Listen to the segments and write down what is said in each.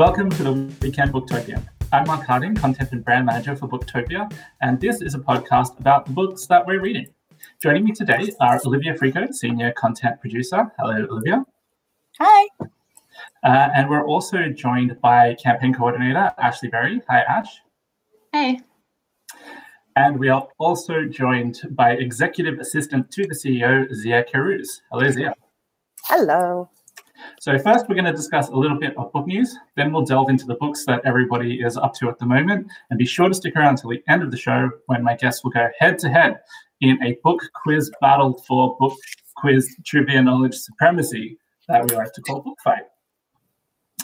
Welcome to the Weekend Booktopia. I'm Mark Harding, Content and Brand Manager for Booktopia, and this is a podcast about the books that we're reading. Joining me today are Olivia Frico, Senior Content Producer. Hello, Olivia. Hi. Uh, and we're also joined by Campaign Coordinator Ashley Berry. Hi, Ash. Hey. And we are also joined by Executive Assistant to the CEO, Zia Keruz. Hello, Zia. Hello. So first, we're going to discuss a little bit of book news. Then we'll delve into the books that everybody is up to at the moment. And be sure to stick around till the end of the show when my guests will go head to head in a book quiz battle for book quiz trivia knowledge supremacy that we like to call Book Fight.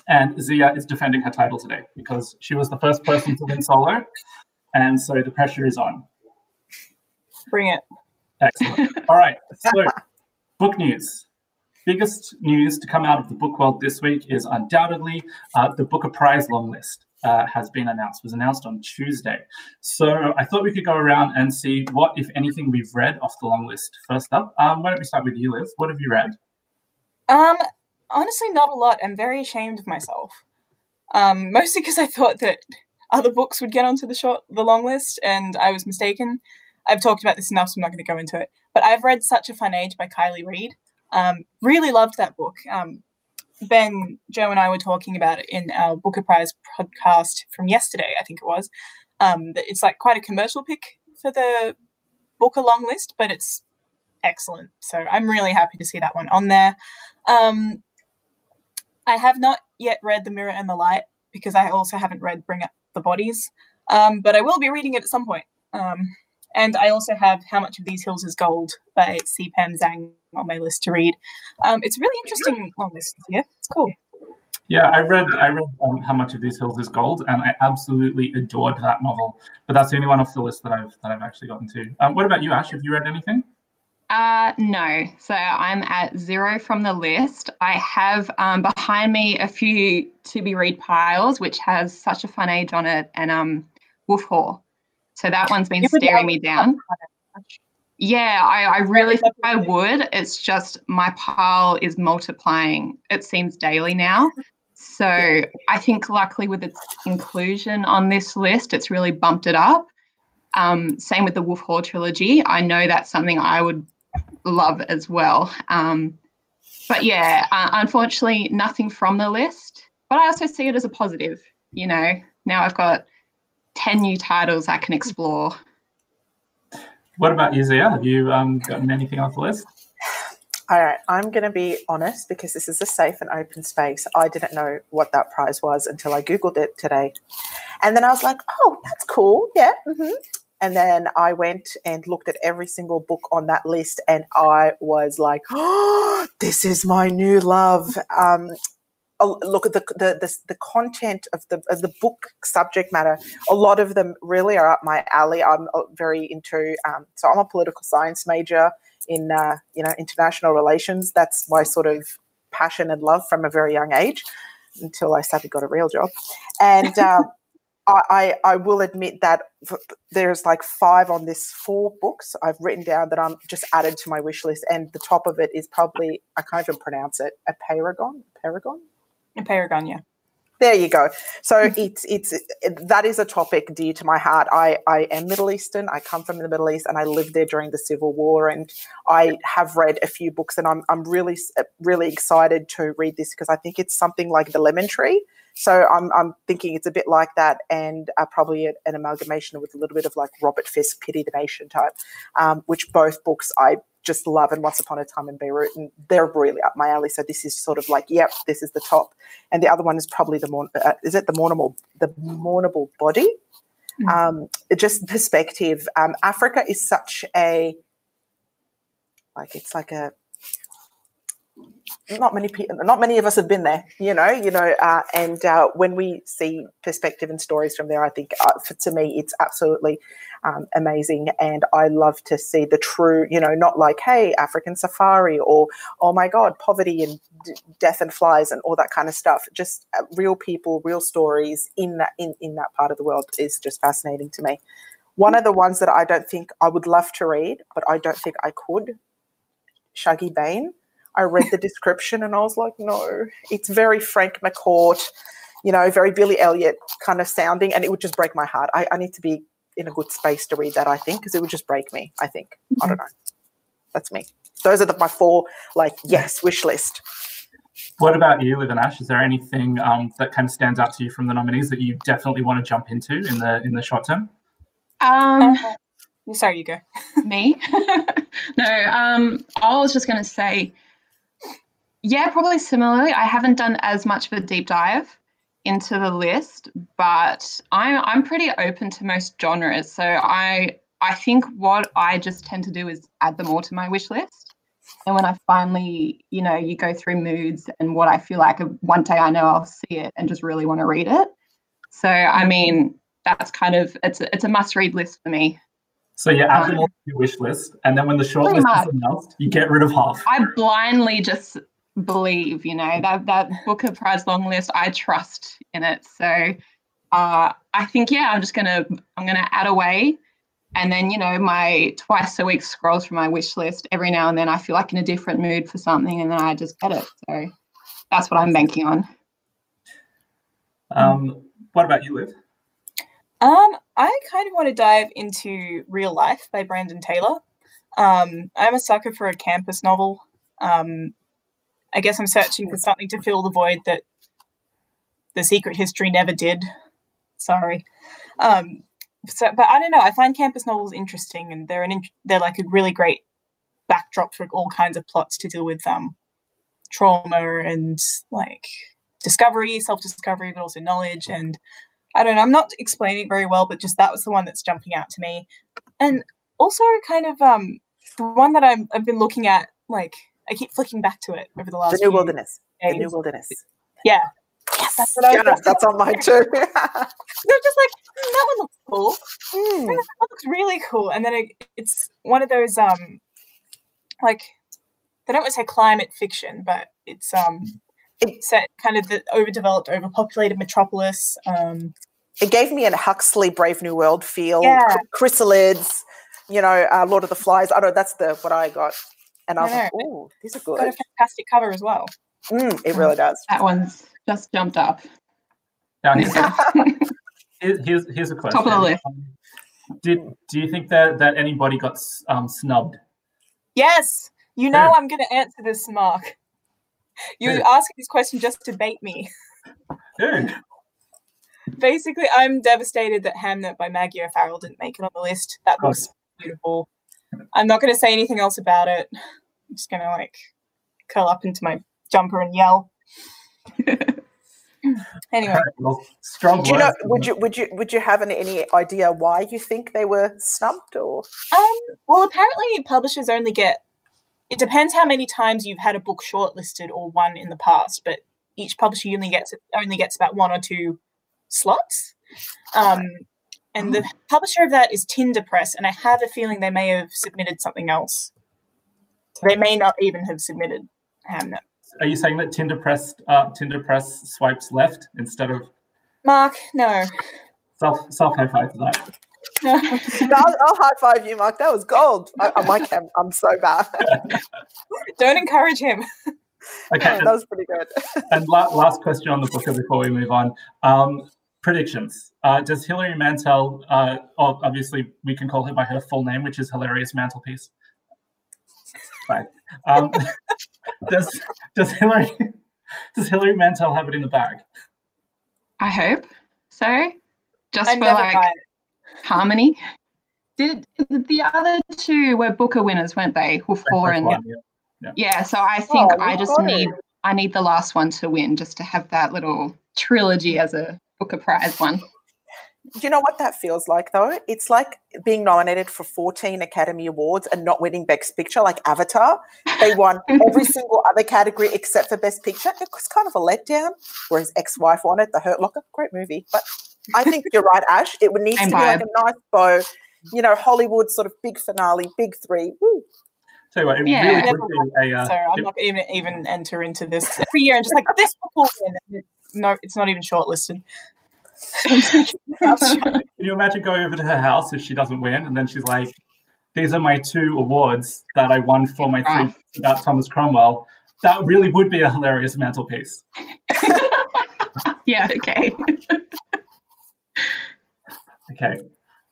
And Zia is defending her title today because she was the first person to win solo. And so the pressure is on. Bring it. Excellent. All right. So, book news. Biggest news to come out of the book world this week is undoubtedly uh, the Booker Prize long list uh, has been announced, was announced on Tuesday. So I thought we could go around and see what, if anything, we've read off the long list. First up, um, why don't we start with you, Liv? What have you read? Um, honestly, not a lot. I'm very ashamed of myself. Um, mostly because I thought that other books would get onto the short, the long list, and I was mistaken. I've talked about this enough, so I'm not going to go into it. But I've read Such a Fun Age by Kiley Reid. Um, really loved that book. Um, ben, Joe, and I were talking about it in our Booker Prize podcast from yesterday, I think it was. Um, it's like quite a commercial pick for the Booker long list, but it's excellent. So I'm really happy to see that one on there. Um, I have not yet read The Mirror and the Light because I also haven't read Bring Up the Bodies, um, but I will be reading it at some point. Um, and I also have How Much of These Hills is Gold by C. Pam Zhang on my list to read. Um, it's really interesting long list. Yeah, it's cool. Yeah, I read I read um, How Much of These Hills is Gold, and I absolutely adored that novel. But that's the only one off the list that I've that I've actually gotten to. Um, what about you, Ash? Have you read anything? Uh, no. So I'm at zero from the list. I have um, behind me a few to be read piles, which has such a fun age on it, and um, Wolf Hall. So that one's been staring me down. Yeah, I, I really think I would. It's just my pile is multiplying. It seems daily now. So I think luckily with its inclusion on this list, it's really bumped it up. Um, same with the Wolf Hall trilogy. I know that's something I would love as well. Um, but yeah, uh, unfortunately, nothing from the list. But I also see it as a positive. You know, now I've got 10 new titles I can explore. What about you, Zia? Have you um, gotten anything off the list? All right, I'm going to be honest because this is a safe and open space. I didn't know what that prize was until I Googled it today. And then I was like, oh, that's cool. Yeah. Mm-hmm. And then I went and looked at every single book on that list, and I was like, oh, this is my new love. Um, look at the, the, the the content of the of the book subject matter. A lot of them really are up my alley. I'm uh, very into. Um, so I'm a political science major in uh, you know international relations. That's my sort of passion and love from a very young age until I started got a real job. And um, I, I, I will admit that there's like five on this four books I've written down that I'm just added to my wish list. And the top of it is probably I can't even pronounce it. A paragon, paragon. Paragon, yeah. There you go. So it's it's it, that is a topic dear to my heart. I I am Middle Eastern. I come from the Middle East, and I lived there during the Civil War. And I have read a few books, and I'm I'm really really excited to read this because I think it's something like the Lemon Tree. So I'm I'm thinking it's a bit like that, and uh, probably an, an amalgamation with a little bit of like Robert Fisk, Pity the Nation type, um, which both books I just love and Once Upon a Time in Beirut, and they're really up my alley. So this is sort of like, yep, this is the top. And the other one is probably the more, uh, is it the mournable, the mournable body? Mm-hmm. Um, just perspective. Um, Africa is such a, like it's like a not many people, not many of us have been there, you know, you know, uh, and uh, when we see perspective and stories from there, I think uh, for, to me it's absolutely um, amazing, and I love to see the true, you know, not like hey African safari or oh my god poverty and d- death and flies and all that kind of stuff. Just uh, real people, real stories in that in in that part of the world is just fascinating to me. One of the ones that I don't think I would love to read, but I don't think I could, Shuggie Bain I read the description and I was like, no, it's very Frank McCourt, you know, very Billy Elliot kind of sounding, and it would just break my heart. I, I need to be in a good space to read that, I think, because it would just break me. I think. I don't know. That's me. Those are the, my four, like, yes, wish list. What about you, Liv and Ash? Is there anything um, that kind of stands out to you from the nominees that you definitely want to jump into in the in the short term? Um, Uh, sorry, you go. me? no, um, I was just going to say, yeah, probably similarly. I haven't done as much of a deep dive into the list, but I'm I'm pretty open to most genres. So I I think what I just tend to do is add them all to my wish list. And when I finally, you know, you go through moods and what I feel like one day I know I'll see it and just really want to read it. So I mean, that's kind of it's a, it's a must read list for me. So you add them um, all to your wish list, and then when the short list is announced, you get rid of half. I blindly just believe, you know, that that Booker Prize long list. I trust in it. So uh, I think, yeah, I'm just gonna I'm gonna add away, and then you know, my twice a week scroll through my wish list. Every now and then, I feel like in a different mood for something, and then I just get it. So that's what I'm banking on. Um, what about you, Liv? Um, I kind of want to dive into Real Life by Brandon Taylor. Um, I'm a sucker for a campus novel. Um, I guess I'm searching for something to fill the void that the Secret History never did. Sorry. Um, so, but I don't know. I find campus novels interesting, and they're an int- they're like a really great backdrop for all kinds of plots to deal with um, trauma and like discovery, self discovery, but also knowledge and I don't know, I'm not explaining it very well, but just that was the one that's jumping out to me. And also kind of um the one that I'm I've been looking at, like I keep flicking back to it over the last The New Wilderness. The. New Wilderness. Yeah. Yes, That's what I was that's on mine too. They're just like, "Hmm, that one looks cool. Hmm. that looks really cool. And then it, it's one of those um like they don't want to say climate fiction, but it's um it's set kind of the overdeveloped, overpopulated metropolis. Um It gave me a Huxley Brave New World feel. Yeah. Chrysalids, you know, uh, Lord of the Flies. I don't know, that's the what I got. And I was I like, oh, these are good. got a good. fantastic cover as well. Mm, it really does. That one's just jumped up. Now, here's, here's, here's, here's a question. Top of the list. Um, Did do you think that that anybody got um, snubbed? Yes, you know Yeah. I'm going to answer this, Mark. You're Yeah. asking this question just to bait me. Dude, Basically, I'm devastated that Hamnet by Maggie O'Farrell didn't make it on the list. That Cool. looks beautiful. I'm not going to say anything else about it. I'm just going to like curl up into my jumper and yell. anyway, well, strong Do you know? Would you would you would you have any, any idea why you think they were snubbed? Or um, well, apparently publishers only get. It depends how many times you've had a book shortlisted or won in the past, but each publisher only gets only gets about one or two slots. Um, and the publisher of that is Tinder Press, and I have a feeling they may have submitted something else. They may not even have submitted Hamnet. Are you saying that Tinder Press uh, Tinder Press swipes left instead of Mark, no. self self high five for that? no. no, I'll, I'll high five you, Mark. That was gold. I, I like have, I'm so bad. Don't encourage him. Okay, that was pretty good. and la- last question on the book before we move on. Um, predictions. Uh, does Hilary Mantel, uh, oh, obviously we can call her by her full name, which is Hilarious Mantelpiece. Right. Um, does does Hilary does Hilary Mantel have it in the bag? I hope so. Just I for like harmony. Did the other two were Booker winners, weren't they? Wolf Hall and One, yeah. yeah. So I think Oh, I just got need. I need the last one to win, just to have that little trilogy as a Booker Prize one. Do you know what that feels like though? It's like being nominated for 14 Academy Awards and not winning Best Picture, like Avatar. They won every single other category except for Best Picture. It was kind of a letdown. Whereas ex-wife won it, The Hurt Locker, great movie. But I think you're right, Ash. It would need to be like a nice bow, you know, Hollywood sort of big finale, big three. Woo. Tell you what, it Yeah. really would be a. Uh, So I'm it- not even even enter into this every year and just like this will win. And it- No, it's not even shortlisted. Can you imagine going over to her house if she doesn't win, and then she's like, "These are my two awards that I won for my three books about Thomas Cromwell." That really would be a hilarious mantelpiece. Yeah, okay. Okay.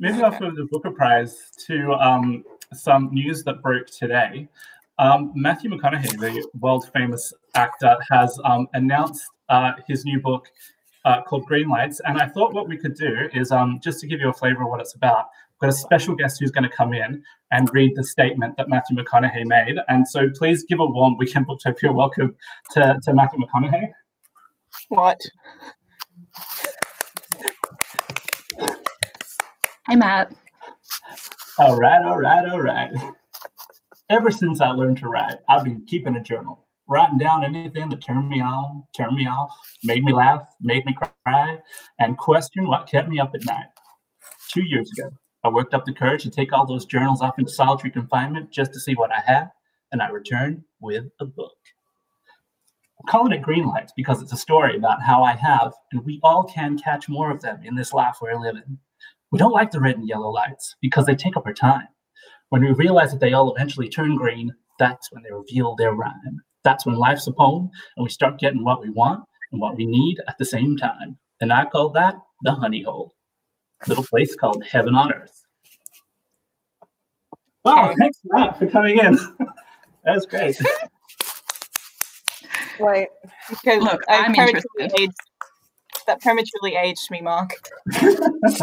Moving on from the Booker Prize to um, some news that broke today. Um, Matthew McConaughey, the world famous actor, has um, announced uh, his new book uh, called Green Lights. And I thought what we could do is um, just to give you a flavor of what it's about, we've got a special guest who's going to come in and read the statement that Matthew McConaughey made. And so please give a warm Weekend Booktopia welcome to, to Matthew McConaughey. What? Hey, Matt. All right, all right, all right. Ever since I learned to write, I've been keeping a journal, writing down anything that turned me on, turned me off, made me laugh, made me cry, and question what kept me up at night. Two years ago, I worked up the courage to take all those journals off into solitary confinement just to see what I had, and I returned with a book. I'm calling it Green Lights because it's a story about how I have, and we all can catch more of them in this life we're living. We don't like the red and yellow lights because they take up our time. When we realize that they all eventually turn green, that's when they reveal their rhyme. That's when life's a poem and we start getting what we want and what we need at the same time. And I call that the honey hole, a little place called heaven on earth. Wow, thanks Matt for coming in. that was great. Wait, Okay, Look, I I'm prematurely interested. aged- that prematurely aged me, Mark. Encourage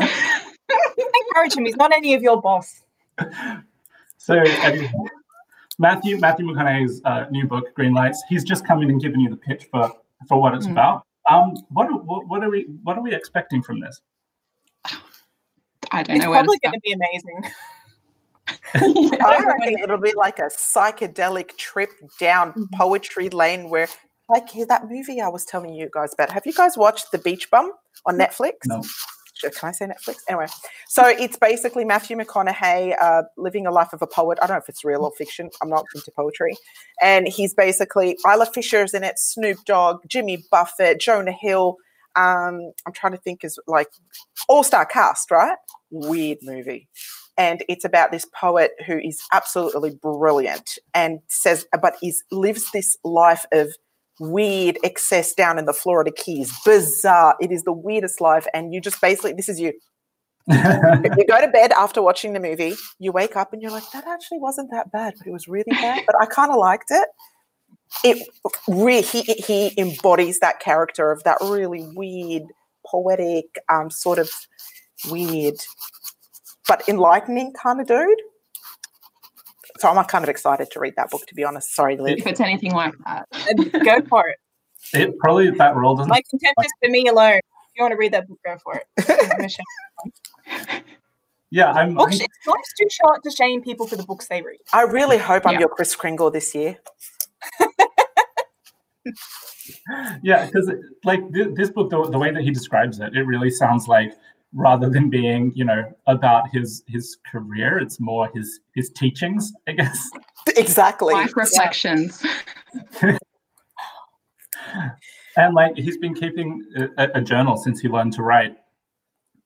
him. He's not any of your boss. So, anyway, Matthew Matthew McConaughey's uh, new book, Green Lights. He's just come in and given you the pitch for for what it's Mm. about. Um, what, are- what what are we what are we expecting from this? I don't It's know where to probably going to be amazing. I Everyone- reckon it'll be like a psychedelic trip down Mhm. poetry lane where, like that movie I was telling you guys about. Have you guys watched The Beach Bum on Netflix? No. Can I say Netflix? Anyway, so it's basically Matthew McConaughey uh, living a life of a poet. I don't know if it's real or fiction. I'm not into poetry. And he's basically Isla Fisher's in it, Snoop Dogg, Jimmy Buffett, Jonah Hill. Um, I'm trying to think is like all star cast, right? Weird movie. And it's about this poet who is absolutely brilliant and says, but is lives this life of weird excess down in the Florida Keys. Bizarre. It is the weirdest life. And you just basically, this is you. You go to bed after watching the movie, you wake up and you're like, that actually wasn't that bad, but it was really bad. But I kind of liked it. It re- he he embodies that character of that really weird, poetic, um, sort of weird, but enlightening kind of dude. So I'm kind of excited to read that book, to be honest. Sorry, Liv. If it's anything like that. Go for it. it probably that role doesn't. My contempt is for me alone. If you want to read that book, go for it. Yeah, I'm. Books, it's life's too short to shame people for the books they read. I really hope I'm Yeah. your Kris Kringle this year. Yeah, because like th- this book, the, the way that he describes it, it really sounds like rather than being, you know, about his his career, it's more his his teachings, I guess. Exactly. Life reflections. And like he's been keeping a, a journal since he learned to write,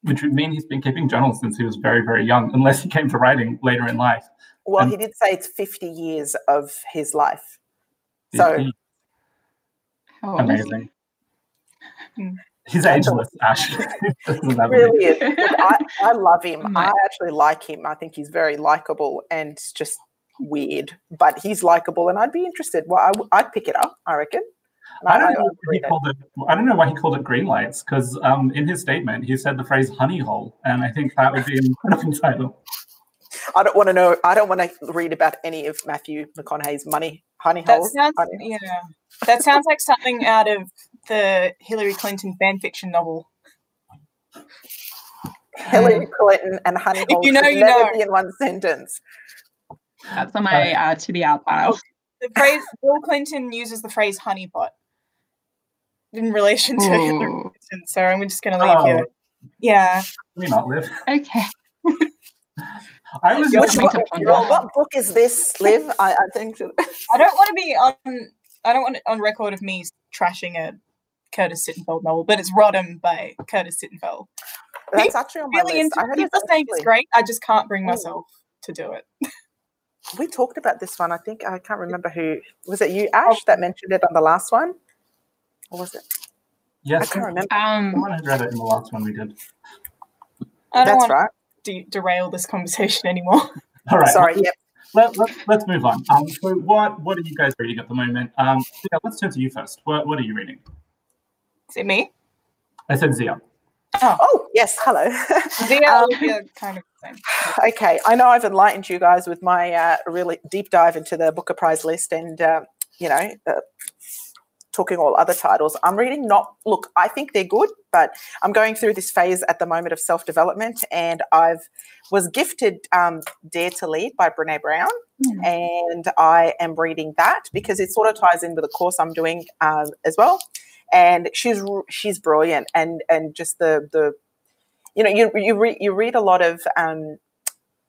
which would mean he's been keeping journals since he was very very young, unless he came to writing later in life. Well, And- he did say it's 50 years of his life. So How old is he? amazing. Hmm. He's ageless, Ash. Doesn't have any- really is. Look, I, I love him. I actually like him. I think he's very likable and just weird, but he's likable, and I'd be interested. Well, I, would pick it up, I reckon. I don't know. would Why he called it, I don't know why he called it green lights because um, in his statement he said the phrase "honey hole," and I think that would be an incredible title. I don't want to know. I don't want to read about any of Matthew McConaughey's money, honey That holes. sounds yeah. That sounds like something out of the Hillary Clinton fan fiction novel. Hillary Clinton and honey If you know, you never know. be in one sentence. That's on my uh, to be out pile. The phrase Bill Clinton uses the phrase honeypot in relation to Hillary Ooh. Clinton, so I'm just going to leave Oh, you. Yeah, we not live. Okay. I was You're What, Make what- up on well, that. what book is this, Liv? I, I think I don't want to be on. I don't want it on record of me trashing a Curtis Sittenfeld novel, but it's Rodham by Curtis Sittenfeld. that's actually on my Really list. into I heard people it's saying it's great. I just can't bring Mm. myself to do it. We talked about this one. I think I can't remember who was it. You, Ash, that mentioned it on the last one, or was it? Yes, I can't remember. Um, someone had read it in the last one we did. I don't That's want right. to de- derail this conversation anymore. All right. Sorry. Yep. Let, let, let's move on. Um, so what what are you guys reading at the moment? Um, yeah, let's turn to you first. What, what are you reading? Is it me? I said Zia. Oh yes. Hello. Zia, Um, Olivia, kind of same. okay, I know I've enlightened you guys with my uh, really deep dive into the Booker Prize list and, uh, you know, uh, talking all other titles. I'm reading not, look, I think they're good, but I'm going through this phase at the moment of self development and I've was gifted um, Dare to Lead by Brene Brown. And I am reading that because it sort of ties in with a course I'm doing um, as well. And she's she's brilliant, and and just the the you know you you read you read a lot of um,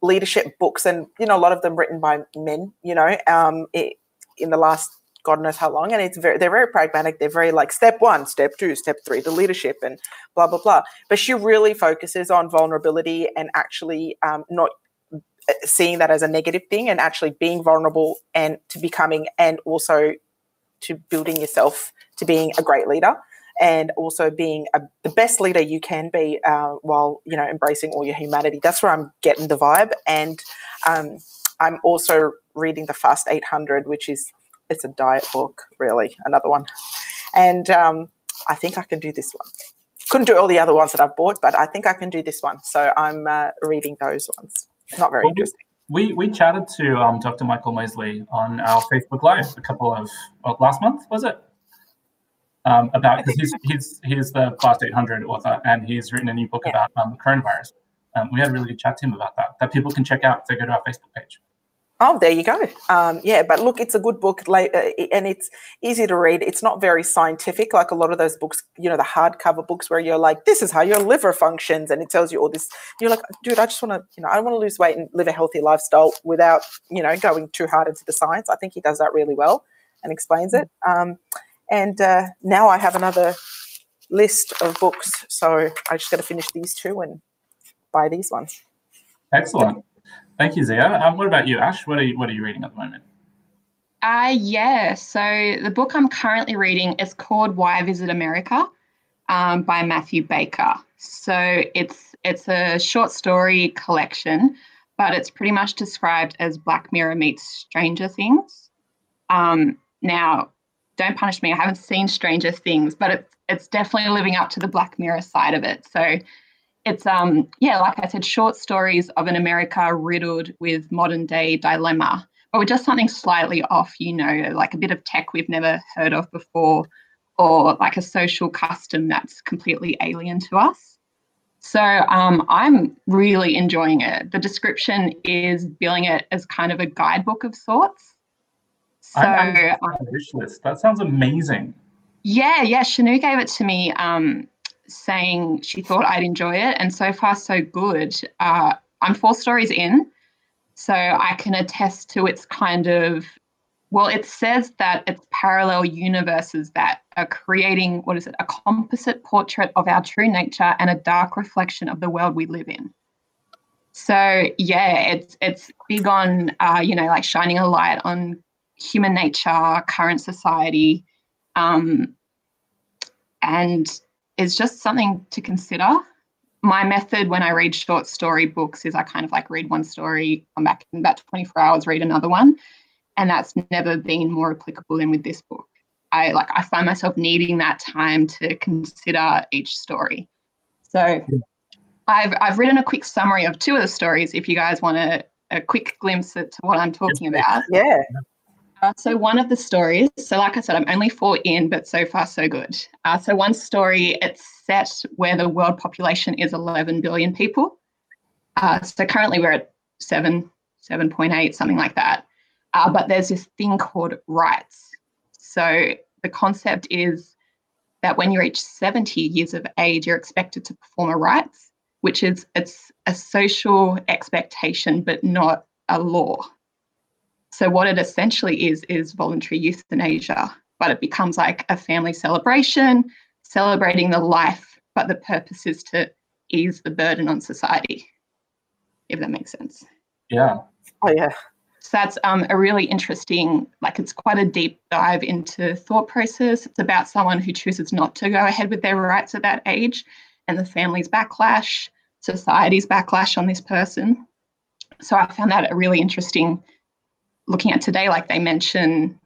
leadership books and you know a lot of them written by men you know um it, in the last god knows how long. And it's very they're very pragmatic. They're very like step one step two step three the leadership and blah blah blah. But she really focuses on vulnerability and actually um, not uh, seeing that as a negative thing and actually being vulnerable and to becoming and also to building yourself to being a great leader and also being a, the best leader you can be uh, while you know embracing all your humanity. That's where I'm getting the vibe, and um, I'm also reading the Fast 800, which is it's a diet book, really, another one, and um, I think I can do this one. Couldn't do all the other ones that I've bought, but I think I can do this one. So I'm uh, reading those ones. Not very Well, interesting. We we chatted to um, Dr. Michael Mosley on our Facebook Live a couple of well, last month was it? Um, about because he's he's he's the Fast 800 author and he's written a new book Yeah. about um, the coronavirus. Um, we had a really good chat to him about that. That people can check out if they go to our Facebook page. Oh, there you go. Um, yeah, but look, it's a good book, like, uh, and it's easy to read. It's not very scientific, like a lot of those books. You know, the hardcover books where you're like, "This is how your liver functions," and it tells you all this. You're like, "Dude, I just want to, you know, I want to lose weight and live a healthy lifestyle without, you know, going too hard into the science." I think he does that really well and explains it. Um, and uh, now I have another list of books, so I just got to finish these two and buy these ones. Excellent. Thank you, Zia. Um, what about you, Ash? What are you what are you reading at the moment? Uh, yeah, so the book I'm currently reading is called Why Visit America um, by Matthew Baker. So it's it's a short story collection, but it's pretty much described as Black Mirror meets Stranger Things. Um, now, don't punish me, I haven't seen Stranger Things, but it's it's definitely living up to the Black Mirror side of it. So it's um yeah, like I said, short stories of an America riddled with modern day dilemma or just something slightly off, you know, like a bit of tech we've never heard of before, or like a social custom that's completely alien to us. So um, I'm really enjoying it. The description is billing it as kind of a guidebook of sorts. So I'm- I'm on wish list. That sounds amazing. yeah, yeah, Shanu gave it to me, um, saying she thought I'd enjoy it, and so far so good. Uh, I'm four stories in, so I can attest to its kind of. Well, it says that it's parallel universes that are creating what is it? A composite portrait of our true nature and a dark reflection of the world we live in. So yeah, it's it's big on uh, you know like shining a light on human nature, current society, um, and it's just something to consider. My method when I read short story books is I kind of like read one story, come back in about 24 hours, read another one. And that's never been more applicable than with this book. I like I find myself needing that time to consider each story. So I've I've written a quick summary of two of the stories if you guys want a, a quick glimpse at what I'm talking about. Yeah. Uh, so one of the stories, so like I said, I'm only four in, but so far so good. Uh, so one story, it's set where the world population is 11 billion people. Uh, so currently we're at seven, 7.8, something like that. Uh, but there's this thing called rites. So the concept is that when you reach 70 years of age, you're expected to perform a rites, which is it's a social expectation, but not a law. So what it essentially is is voluntary euthanasia, but it becomes like a family celebration, celebrating the life, but the purpose is to ease the burden on society. If that makes sense. Yeah. Oh yeah. So that's um, a really interesting, like it's quite a deep dive into thought process. It's about someone who chooses not to go ahead with their rites at that age and the family's backlash, society's backlash on this person. So I found that a really interesting looking at today, like they mention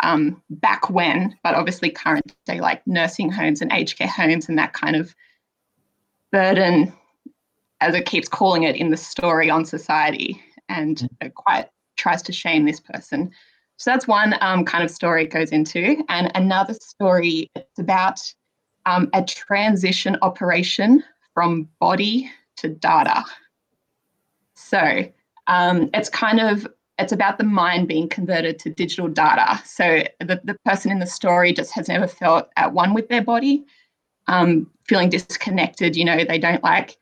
um, back when, but obviously current day, like nursing homes and aged care homes and that kind of burden, as it keeps calling it in the story on society, and it quite tries to shame this person. So that's one um, kind of story it goes into. And another story, it's about um, a transition operation from body to data. So um, it's kind of it's about the mind being converted to digital data. So the, the person in the story just has never felt at one with their body, um, feeling disconnected. You know, they don't like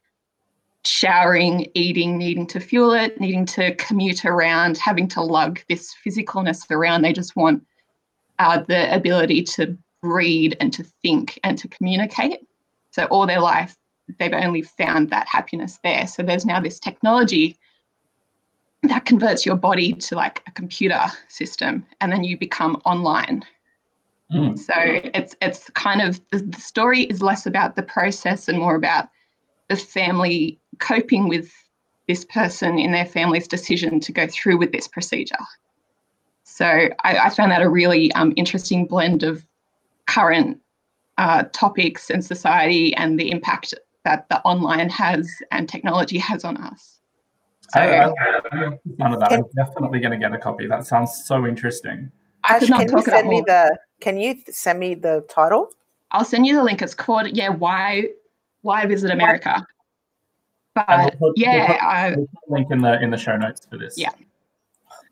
showering, eating, needing to fuel it, needing to commute around, having to lug this physicalness around. They just want uh, the ability to read and to think and to communicate. So all their life, they've only found that happiness there. So there's now this technology that converts your body to like a computer system and then you become online. Mm. so it's it's kind of the, the, story is less about the process and more about the family coping with this person in their family's decision to go through with this procedure. So i, I found that a really um, interesting blend of current uh, topics and society and the impact that the online has and technology has on us so, I, I, none of that. I'm definitely going to get a copy. That sounds so interesting. Ash, can you send me the? Can you send me the title? I'll send you the link. It's called yeah. Why Why visit America? But we'll put, yeah, we'll put, link in the in the show notes for this. Yeah.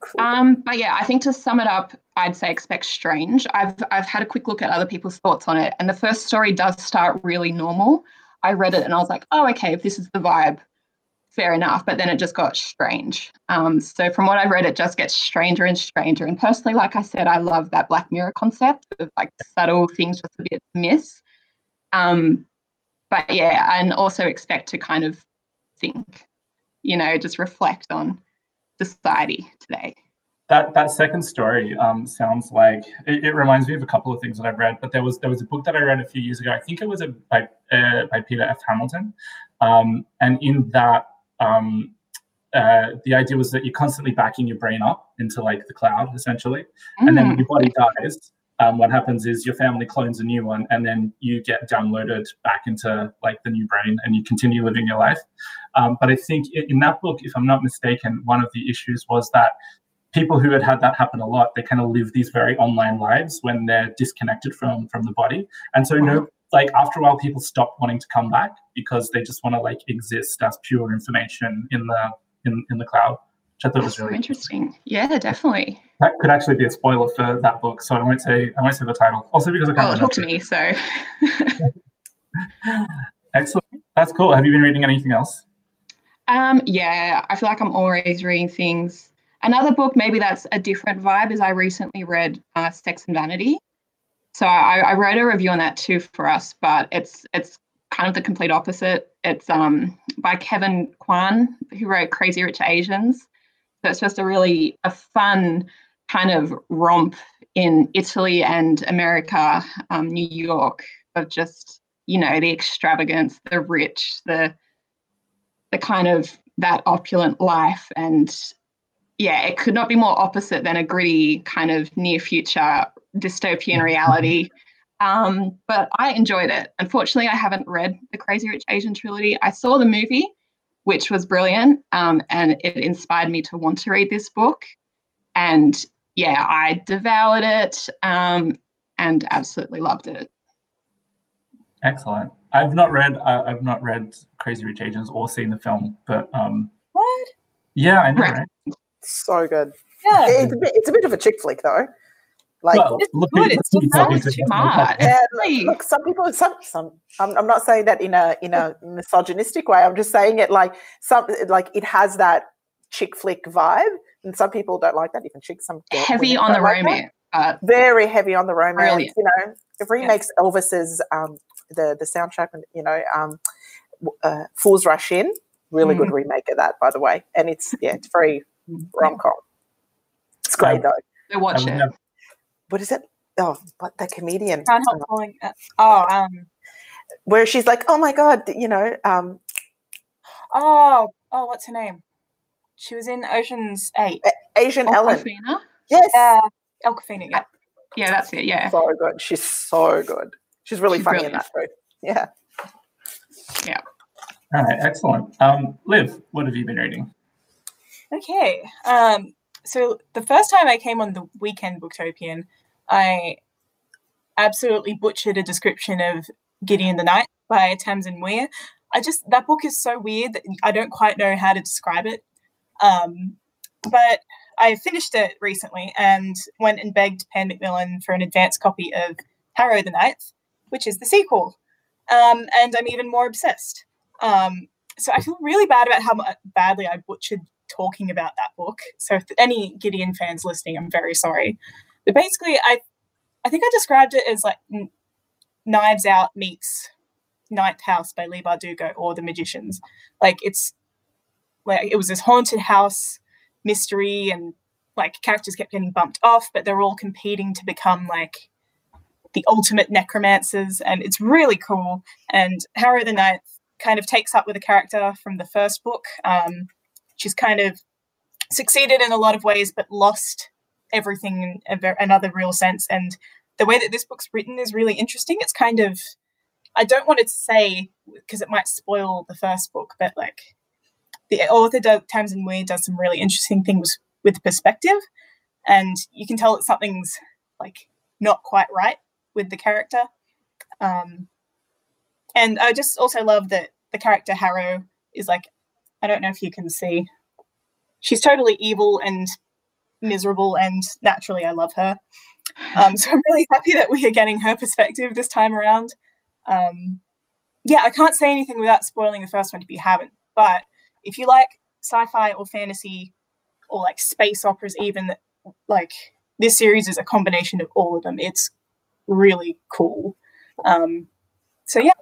Cool. Um, but yeah, I think to sum it up, I'd say expect strange. I've I've had a quick look at other people's thoughts on it, and the first story does start really normal. I read it and I was like, oh, okay, if this is the vibe, fair enough. But then it just got strange. Um, so from what I've read, it just gets stranger and stranger. And personally, like I said, I love that Black Mirror concept of like subtle things just a bit miss. Um, but yeah, and also expect to kind of think, you know, just reflect on society today. That that second story um, sounds like it, it, reminds me of a couple of things that I've read. But there was there was a book that I read a few years ago. I think it was a, by uh, by Peter F. Hamilton, um, and in that um, uh, the idea was that you're constantly backing your brain up into like the cloud essentially. Mm. and then when your body dies um, what happens is your family clones a new one and then you get downloaded back into like the new brain and you continue living your life. Um, but i think in that book if i'm not mistaken one of the issues was that people who had had that happen a lot they kind of live these very online lives when they're disconnected from from the body. And so no like after a while people stop wanting to come back because they just want to like exist as pure information in the in, in the cloud which i thought That's was really interesting. yeah definitely. That could actually be a spoiler for that book so i won't say i won't say the title. Also because i can't well it hooked me so excellent. That's cool. Have you been reading anything else? Um yeah i feel like i'm always reading things. Another book maybe that's a different vibe is i recently read uh, sex and vanity so I, I wrote a review on that too for us, but it's it's kind of the complete opposite. It's um by Kevin Kwan, who wrote Crazy Rich Asians. So it's just a really a fun kind of romp in Italy and America, um, New York, of just you know the extravagance, the rich, the the kind of that opulent life, and yeah, it could not be more opposite than a gritty kind of near future dystopian reality. Um, but I enjoyed it. Unfortunately, I haven't read the Crazy Rich Asian trilogy. I saw the movie, which was brilliant, um, and it inspired me to want to read this book. And yeah, I devoured it um, and absolutely loved it. Excellent. I've not read uh, I've not read Crazy Rich Asians or seen the film, but um, what? Yeah, I know. Right. Right? So good. Yeah, it's a bit, it's a bit of a chick flick though. Like well, it's look, good. It's just too much. Yeah, look, some people, some, some. I'm, I'm not saying that in a in a misogynistic way. I'm just saying it like some, like it has that chick flick vibe, and some people don't like that. Even chicks, some heavy on the like romance. Uh, Very heavy on the romance. Brilliant. You know, it remakes yes. Elvis's um the the soundtrack, and you know, um, uh, Fools Rush In. Really mm. good remake of that, by the way, and it's yeah, it's very rom com. It's great though. So watch I would it. What is it? Oh, what the comedian? Can't help falling. uh, Oh, um, Where she's like, oh my god, you know, um, oh, oh, what's her name? She was in Ocean's Eight. Asian Ellen. Awkwafina? Yes, Yeah, Awkwafina. Yeah. Yeah, that's it. Yeah. so good. She's so good. She's really She's funny in that too. Yeah. Yeah. All right, excellent. Um, Liv, what have you been reading? Okay. Um, so the first time I came on the weekend Booktopian, I absolutely butchered a description of Gideon the Ninth by Tamsyn Muir. I just that book is so weird that I don't quite know how to describe it. Um, but I finished it recently and went and begged Pan Macmillan for an advance copy of Harrow the Ninth, which is the sequel. Um, and I'm even more obsessed. Um, so I feel really bad about how badly I butchered talking about that book. So if any Gideon fans listening, I'm very sorry. But basically, I I think I described it as like Knives Out meets Ninth House by Leigh Bardugo or The Magicians. Like it's like it was this haunted house mystery and like characters kept getting bumped off, but they're all competing to become like the ultimate necromancers, and it's really cool. And Harrow the Ninth kind of takes up with a character from the first book. Um, she's kind of succeeded in a lot of ways, but lost everything in another real sense. And the way that this book's written is really interesting. It's kind of, I don't want to say because it might spoil the first book, but like the author does, Tamsyn Muir does some really interesting things with perspective, and you can tell that something's like not quite right with the character. Um, and I just also love that the character Harrow is like, I don't know if you can see, she's totally evil and miserable, and naturally I love her. Um, so I'm really happy that we are getting her perspective this time around. Um, yeah, I can't say anything without spoiling the first one if you haven't. But if you like sci-fi or fantasy or like space operas, even like this series is a combination of all of them. It's really cool. Um, so yeah,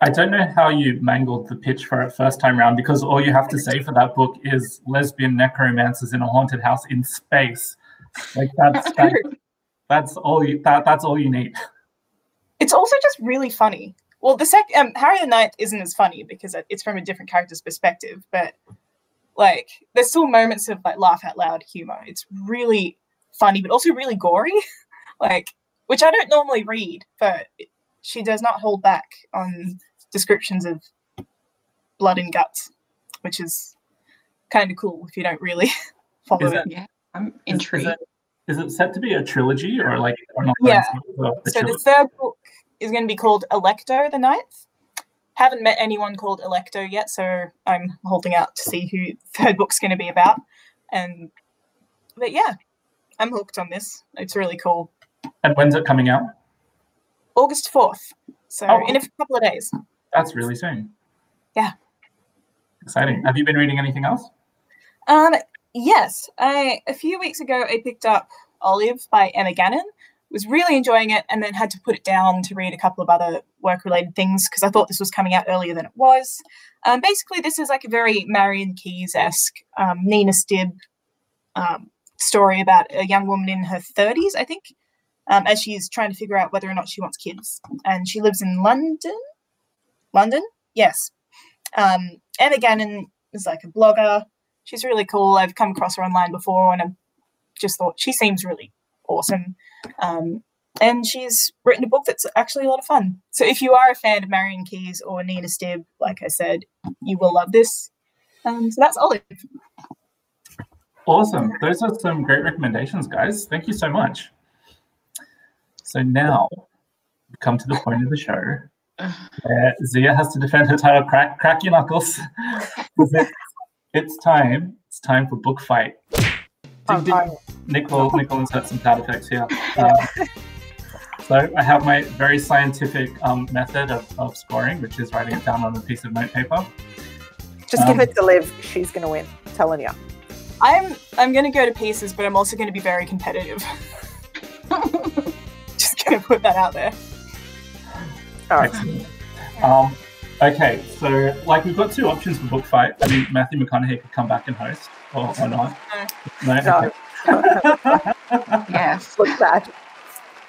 I don't know how you mangled the pitch for it first time round because all you have to say for that book is lesbian necromancers in a haunted house in space. Like that's that, that's all you that, that's all you need. it's also just really funny. Well, the second um, Harrow the Ninth isn't as funny because it's from a different character's perspective, but like there's still moments of like laugh out loud humor. It's really funny, but also really gory, like which I don't normally read, but it- she does not hold back on descriptions of blood and guts, which is kind of cool if you don't really follow Is it. it- Yeah. I'm Is- Is, intrigued. it, is it set to be a trilogy or like or not? Yeah. A So the third book is going to be called Alecto the Ninth. Haven't met anyone called Alecto yet, so I'm holding out to see who third book's going to be about. And but yeah, I'm hooked on this. It's really cool. and when's it coming out? August fourth, so Oh, in a couple of days. That's really soon. Yeah. Exciting. Have you been reading anything else? Um, yes, I a few weeks ago I picked up Olive by Emma Gannon. Was really enjoying it, and then had to put it down to read a couple of other work-related things because I thought this was coming out earlier than it was. Um, basically, this is like a very Marion Keyes-esque um, Nina Stibbe um, story about a young woman in her 30s, I think, um, as she's trying to figure out whether or not she wants kids, and she lives in London. London, yes. Um, Emma Gannon is like a blogger she's really cool. I've come across her online before, and I just thought she seems really awesome. Um, and she's written a book that's actually a lot of fun. So if you are a fan of Marion Keyes or Nina Stibbe, like I said, you will love this. Um, so that's Olive. Awesome. Those are some great recommendations, guys. Thank you so much. So now we've come to the point of the show where Zia has to defend her title. Crack, crack your knuckles. It's- it's time. It's time for book fight. I'm Ding, ding. fine. Nick will, Nick will insert some sound effects here. Uh, so I have my very scientific um, method of, of scoring, which is writing it down on a piece of note paper. Just Um, give it to Liv. She's going to win. I'm telling you. I'm I'm gonna go to pieces, but I'm also gonna be very competitive. Just gonna put that out there. All right. Um, okay, so like we've got two options for book fight. I mean, Matthew McConaughey could come back and host, or, or not. No, No. okay. Yes. Look bad.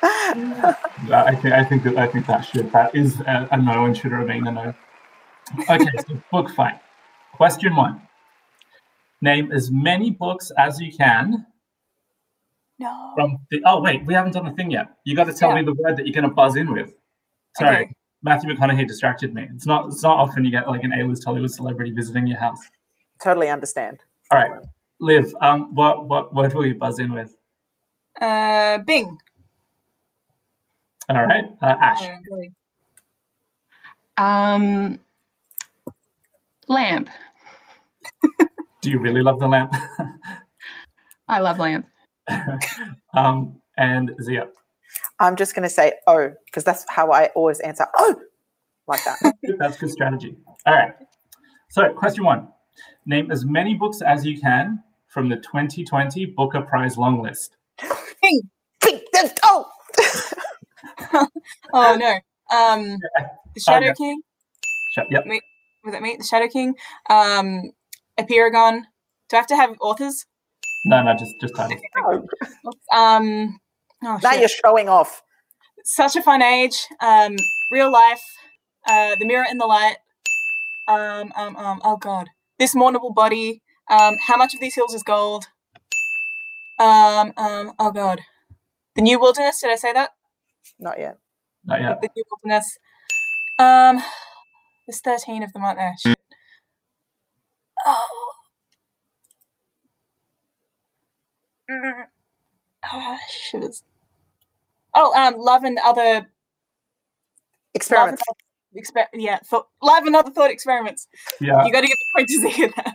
Yeah, I think I think that I think that should that is a, a no and should remain a no. Okay, so book fight. Question one. Name as many books as you can No. from the. Oh wait, we haven't done the thing yet. You got to tell Yeah. me the word that you're going to buzz in with. Sorry, Okay. Matthew McConaughey distracted me. It's not. It's not often you get like an A-list Hollywood celebrity visiting your house. Totally understand. All right, Liv. Um, what what word will you buzz in with? Uh, Bing. All right, uh, Ash. Oh. Um, lamp. Do you really love the lamp? I love lamp. um, and Zia. I'm just going to say oh because that's how I always answer. Oh, like that. That's good strategy. All right. So, question one Name as many books as you can from the 2020 Booker Prize long list. Bing. Bing, then- oh, Oh no. Um, the Shadow yeah. King. Shut, yep. Was that me? The Shadow King. Um, Apeirogon. Do I have to have authors? No, no, just just title. no. Um, oh, now shit. you're showing off. such a fun age. Um, real life. Uh, the mirror and the light. Um, um, um. Oh god. This mournable body. Um, how much of these hills is gold? Um, um. Oh god. The new wilderness. Did I say that? Not yet. Not yet. The new wilderness. Um, there's thirteen of them, aren't there? Shit. Oh. Mm. Oh, shivers. Oh, um, love and other Experiments. other exper- yeah, thought, love and other thought experiments. Yeah. You got to get a point to Zia there.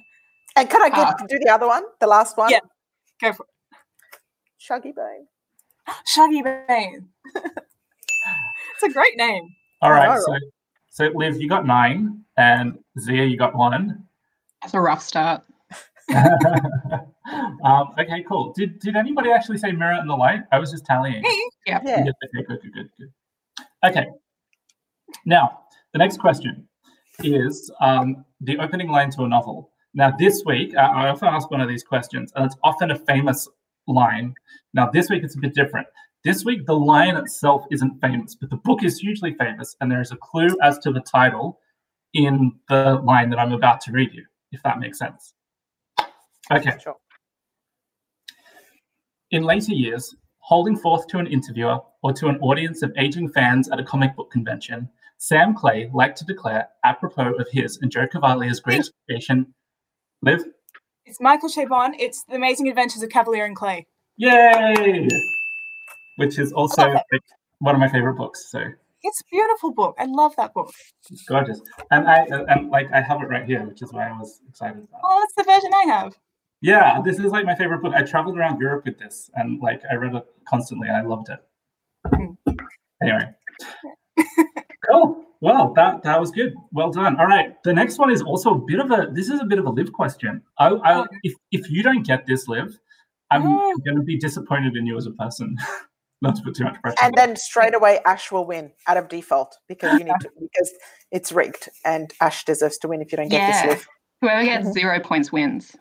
And can I get, Ah. do the other one? The last one? Yeah. Go for it. Shuggie Bain. Shaggy Bane. it's a great name. All I right. know, So, so Liv, you got nine, and Zia, you got one. That's a rough start. um, okay, cool. Did did anybody actually say mirror and the light? I was just tallying. Me? Yeah. Okay, good, good, good, good. Okay. Now, the next question is um, the opening line to a novel. Now, this week, uh, I often ask one of these questions, and it's often a famous line. Now, this week, it's a bit different. This week, the line itself isn't famous, but the book is hugely famous, and there is a clue as to the title in the line that I'm about to read you, if that makes sense. Okay. Sure. In later years, holding forth to an interviewer or to an audience of aging fans at a comic book convention, Sam Clay liked to declare, apropos of his and Joe Kavalier's greatest creation, Liv, It's Michael Chabon. It's The Amazing Adventures of Kavalier and Clay. yay! Which is also like, one of my favorite books. So It's a beautiful book. I love that book. it's gorgeous, and I and like I have it right here, which is why I was excited about. it. Oh, that's the version I have. Yeah, this is like my favorite book. I traveled around Europe with this, and like I read it constantly, and I loved it. Anyway, cool. Well, that that was good. Well done. All right, the next one is also a bit of a. This is a bit of a live question. I, I if if you don't get this, live, I'm Oh. going to be disappointed in you as a person. Not to put too much pressure. And on then straight away, Ash will win out of default because you need to because it's rigged, and Ash deserves to win if you don't get Yeah. this live. Whoever gets Mhm. zero points wins.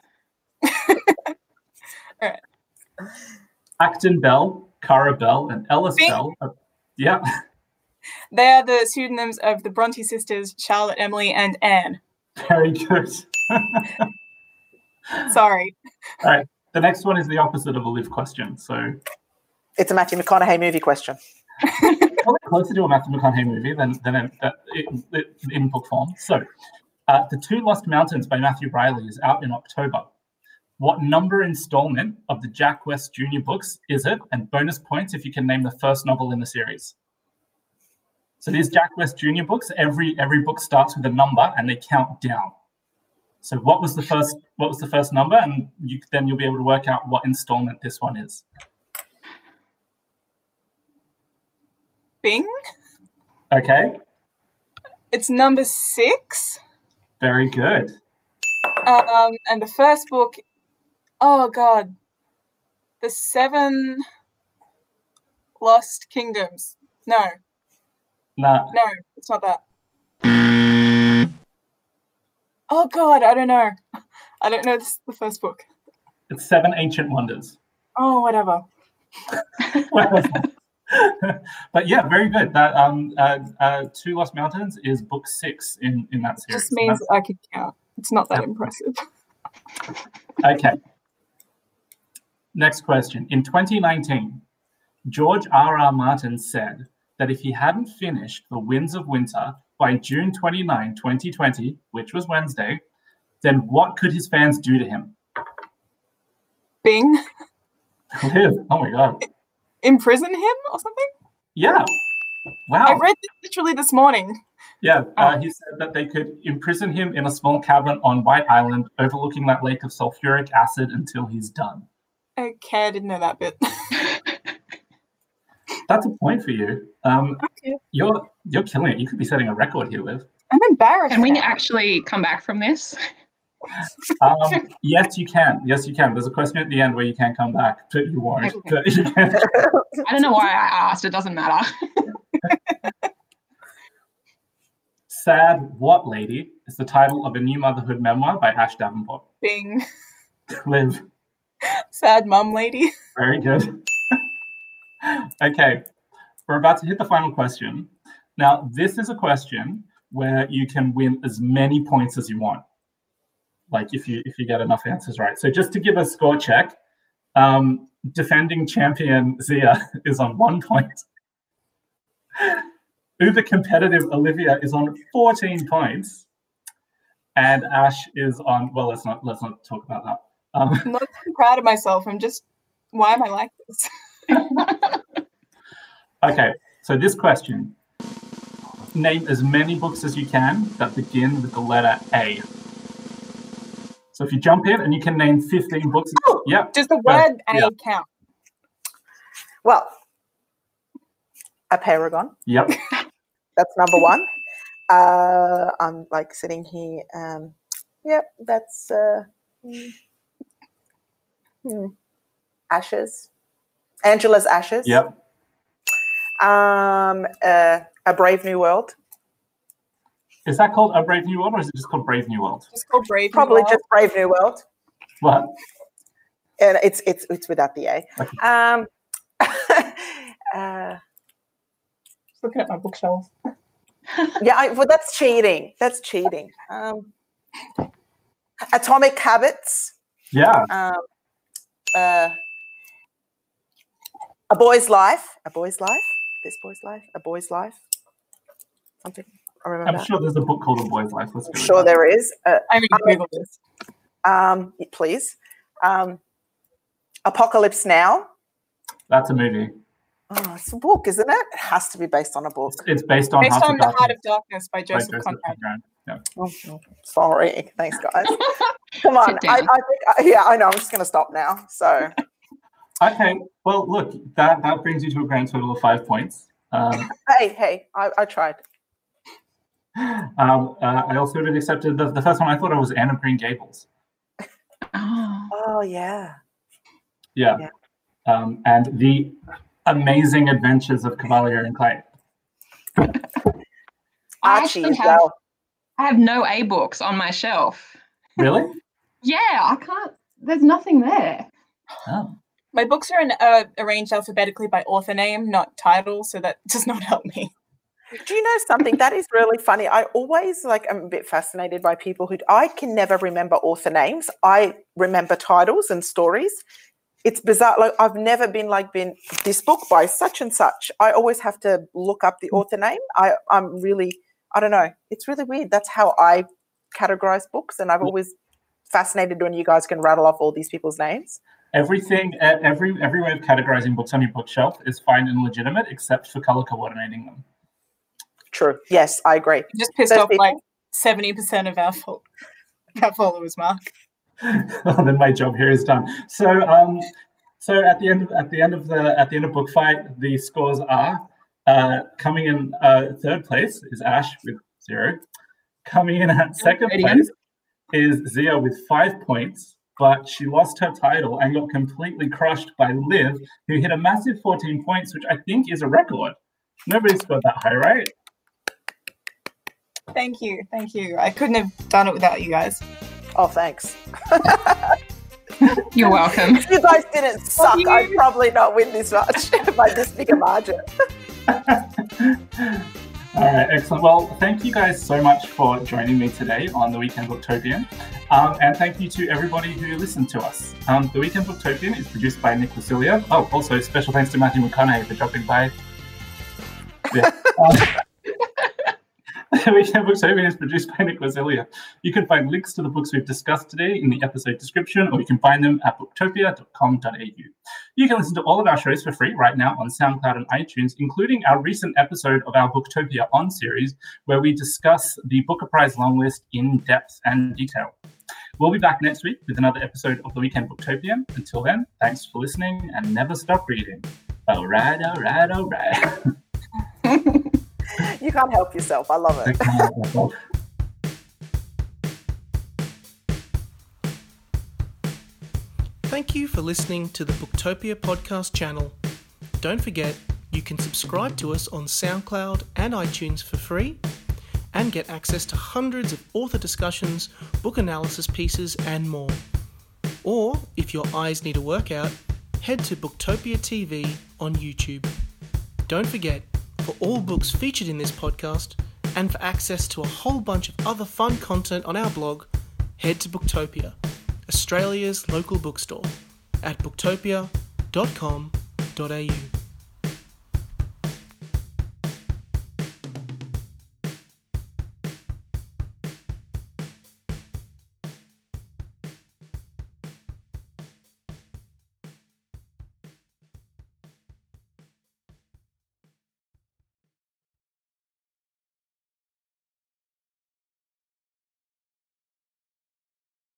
Acton Bell, Currer Bell, and Ellis Bing. Bell. are- yeah, They are the pseudonyms of the Bronte sisters, Charlotte, Emily, and Anne. very good. Sorry. All right. The next one is the opposite of a live question. So It's a Matthew McConaughey movie question. probably closer to a Matthew McConaughey movie than than in, uh, in, in book form. So, uh, the Two Lost Mountains by Matthew Reilly is out in October. What number installment of the Jack West Jr. books is it? And bonus points if you can name the first novel in the series. So these Jack West Jr. books, every every book starts with a number and they count down. So what was the first what was the first number? And you then you'll be able to work out what installment this one is. Bing. Okay, It's number six. very good. Um, and the first book, oh god, the Seven Lost Kingdoms. No, Nah, no, it's not that. Oh god, I don't know. I don't know this, is the first book. It's Seven Ancient Wonders. Oh, whatever. but yeah, very good. That um, uh, uh, Two Lost Mountains is book six in in that series. Just means I could count. It's not that Yep. impressive. Okay. Next question. In 2019, George R. R. Martin said that if he hadn't finished The Winds of Winter by June 29, 2020, which was Wednesday, then what could his fans do to him? Bing, Liv, oh my god. imprison him or something? Yeah. Wow. I read this literally this morning. Yeah, uh, he said that they could imprison him in a small cabin on White Island overlooking that lake of sulfuric acid until he's done. Okay, I didn't know that bit. That's a point for you. Um, Okay. you're you're killing it. You could be setting a record here, Liv. I'm embarrassed. Can we now. actually come back from this? Um, yes, you can. Yes, you can. There's a question at the end where you can come back, but you won't. Okay. But you can. I don't know why I asked. It doesn't matter. Sad Mum Lady is the title of a new motherhood memoir by Ash Davenport. Bing, Liv, sad mum lady. very good. okay, we're about to hit the final question. Now, this is a question where you can win as many points as you want. Like if you if you get enough answers right. So just to give a score check, um, defending champion Zia is on one point. Uber competitive Olivia is on 14 points. And Ash is on well, let's not let's not talk about that. Um, I'm not proud of myself. I'm just, why am I like this? Okay, so this question name as many books as you can that begin with the letter A. So if you jump in and you can name 15 books, Oh. yeah, Does the Right, word A yeah. count? Well, Apeirogon. yep, That's number one. Uh, I'm like sitting here. Um, yep, that's uh, hmm. Ashes. Angela's ashes. yep. Um, uh, a brave new world. Is that called A Brave New World or is it just called Brave New World? Just called Brave. New Probably World. just brave new world. What? And it's it's it's without the A. Okay. Um, uh, Just looking at my bookshelf. yeah, I, well, that's cheating. That's cheating. Um, atomic habits. Yeah, um, uh, a boy's life, a boy's life, this boy's life, a boy's life, something. I remember. I'm that. sure there's a book called A Boy's Life. Let's I'm sure there is. Uh, I'm going Google this. um, please. Um, Apocalypse Now. That's a movie. Oh, it's a book, isn't it? It has to be based on a book. It's, it's based on Based Heart on of The Heart of Darkness by by Joseph Joseph Conrad. Conrad. Oh, sorry. Thanks, guys. Come on. I, I down. think, yeah, I know. I'm just going to stop now. So, Okay, well, look, that, that brings you to a grand total of five points. Um, hey, hey, I, I tried. um, uh, I also really accepted the, the first one I thought it was Anne of Green Gables. Oh, Oh, yeah. Yeah. Yeah. Um, and the amazing adventures of Kavalier and Clay. I Archie actually as have, well. I have no A books on my shelf. Really? Yeah, I can't. There's nothing there. Oh. My books are in, uh, arranged alphabetically by author name, not title, so that does not help me. Do you know something that is really funny? I always like am a bit fascinated by people who I can never remember author names. I remember titles and stories. It's bizarre. Like I've never been like been this book by such and such. I always have to look up the author name. I I'm really I don't know. It's really weird. That's how I categorize books, and I've always fascinated when you guys can rattle off all these people's names. Everything, every every way of categorizing books on your bookshelf is fine and legitimate, except for color coordinating them. True. Yes, I agree. I'm just pissed Those off people- like 70% of our, fo- our followers, Mark. well, then my job here is done. So, um, so at the end of at the end of the at the end of book fight, the scores are uh, coming in uh, third place is Ash with zero. Coming in at second place is Zia with five points, but she lost her title and got completely crushed by Liv, who hit a massive 14 points, which I think is a record. Nobody scored that high, right? Thank you. Thank you. I couldn't have done it without you guys. Oh, thanks. You're welcome. If you guys didn't suck, you. I'd probably not win this much by this big a margin. All right, excellent. Well, thank you guys so much for joining me today on the Weekend Booktopian. Um, and thank you to everybody who listened to us. Um, the Weekend Booktopian is produced by Nick Vasilia. Oh, also special thanks to Matthew McConaughey for dropping by. Yeah. Um, Weekend Booktopian is produced by Nick Vasilia. You can find links to the books we've discussed today in the episode description, or you can find them at booktopia.com.au. You can listen to all of our shows for free right now on SoundCloud and iTunes, including our recent episode of our Booktopia On series, where we discuss the Booker Prize long list in depth and detail. We'll be back next week with another episode of the Weekend Booktopian. Until then, thanks for listening and never stop reading. All right, all right, all right. You can't help yourself. I love it. Thank you for listening to the Booktopia podcast channel. Don't forget, you can subscribe to us on SoundCloud and iTunes for free and get access to hundreds of author discussions, book analysis pieces, and more. Or, if your eyes need a workout, head to Booktopia TV on YouTube. Don't forget, for all books featured in this podcast and for access to a whole bunch of other fun content on our blog, head to Booktopia, Australia's local bookstore, at booktopia.com.au.